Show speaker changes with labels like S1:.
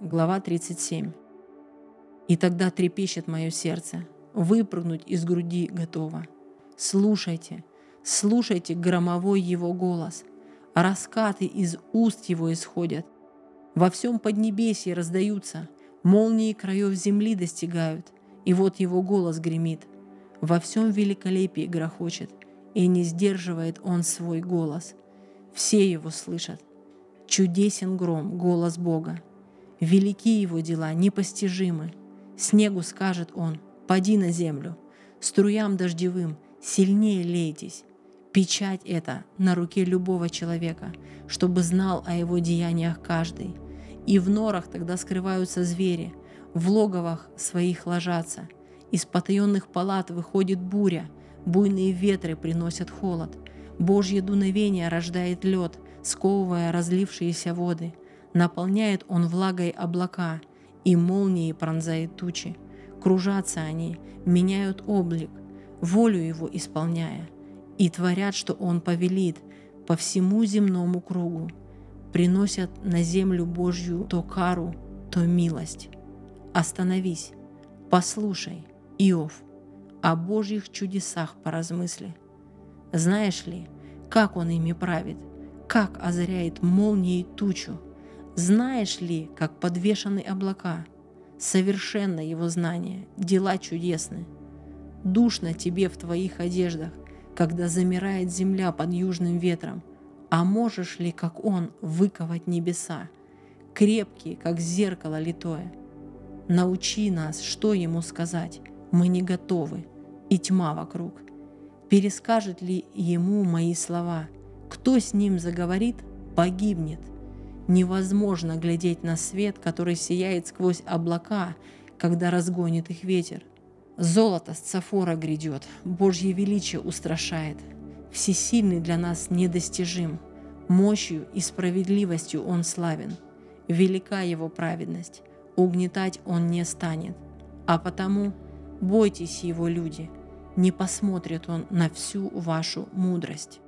S1: глава 37. «И тогда трепещет мое сердце, выпрыгнуть из груди готово. Слушайте, слушайте громовой его голос, раскаты из уст его исходят. Во всем поднебесье раздаются, молнии краев земли достигают, и вот его голос гремит. Во всем великолепии грохочет, и не сдерживает он свой голос. Все его слышат. Чудесен гром, голос Бога. Велики его дела, непостижимы. Снегу скажет он, поди на землю. Струям дождевым, сильнее лейтесь. Печать эта на руке любого человека, чтобы знал о его деяниях каждый. И в норах тогда скрываются звери, в логовах своих ложатся. Из потаенных палат выходит буря, буйные ветры приносят холод. Божье дуновение рождает лед, сковывая разлившиеся воды. Наполняет он влагой облака, и молнии пронзает тучи. Кружатся они, меняют облик, волю его исполняя, и творят, что он повелит по всему земному кругу. Приносят на землю Божью то кару, то милость. Остановись, послушай, Иов, о Божьих чудесах поразмысли. Знаешь ли, как он ими правит – как озаряет молнией тучу. Знаешь ли, как подвешены облака? Совершенно его знание, дела чудесны. Душно тебе в твоих одеждах, когда замирает земля под южным ветром. А можешь ли, как он, выковать небеса, крепкие, как зеркало литое? Научи нас, что ему сказать, мы не готовы, и тьма вокруг. Перескажет ли ему мои слова – кто с ним заговорит, погибнет. Невозможно глядеть на свет, который сияет сквозь облака, когда разгонит их ветер. Золото с цафора грядет, Божье величие устрашает. Всесильный для нас недостижим, мощью и справедливостью Он славен. Велика Его праведность, угнетать Он не станет. А потому бойтесь Его, люди, не посмотрит Он на всю вашу мудрость.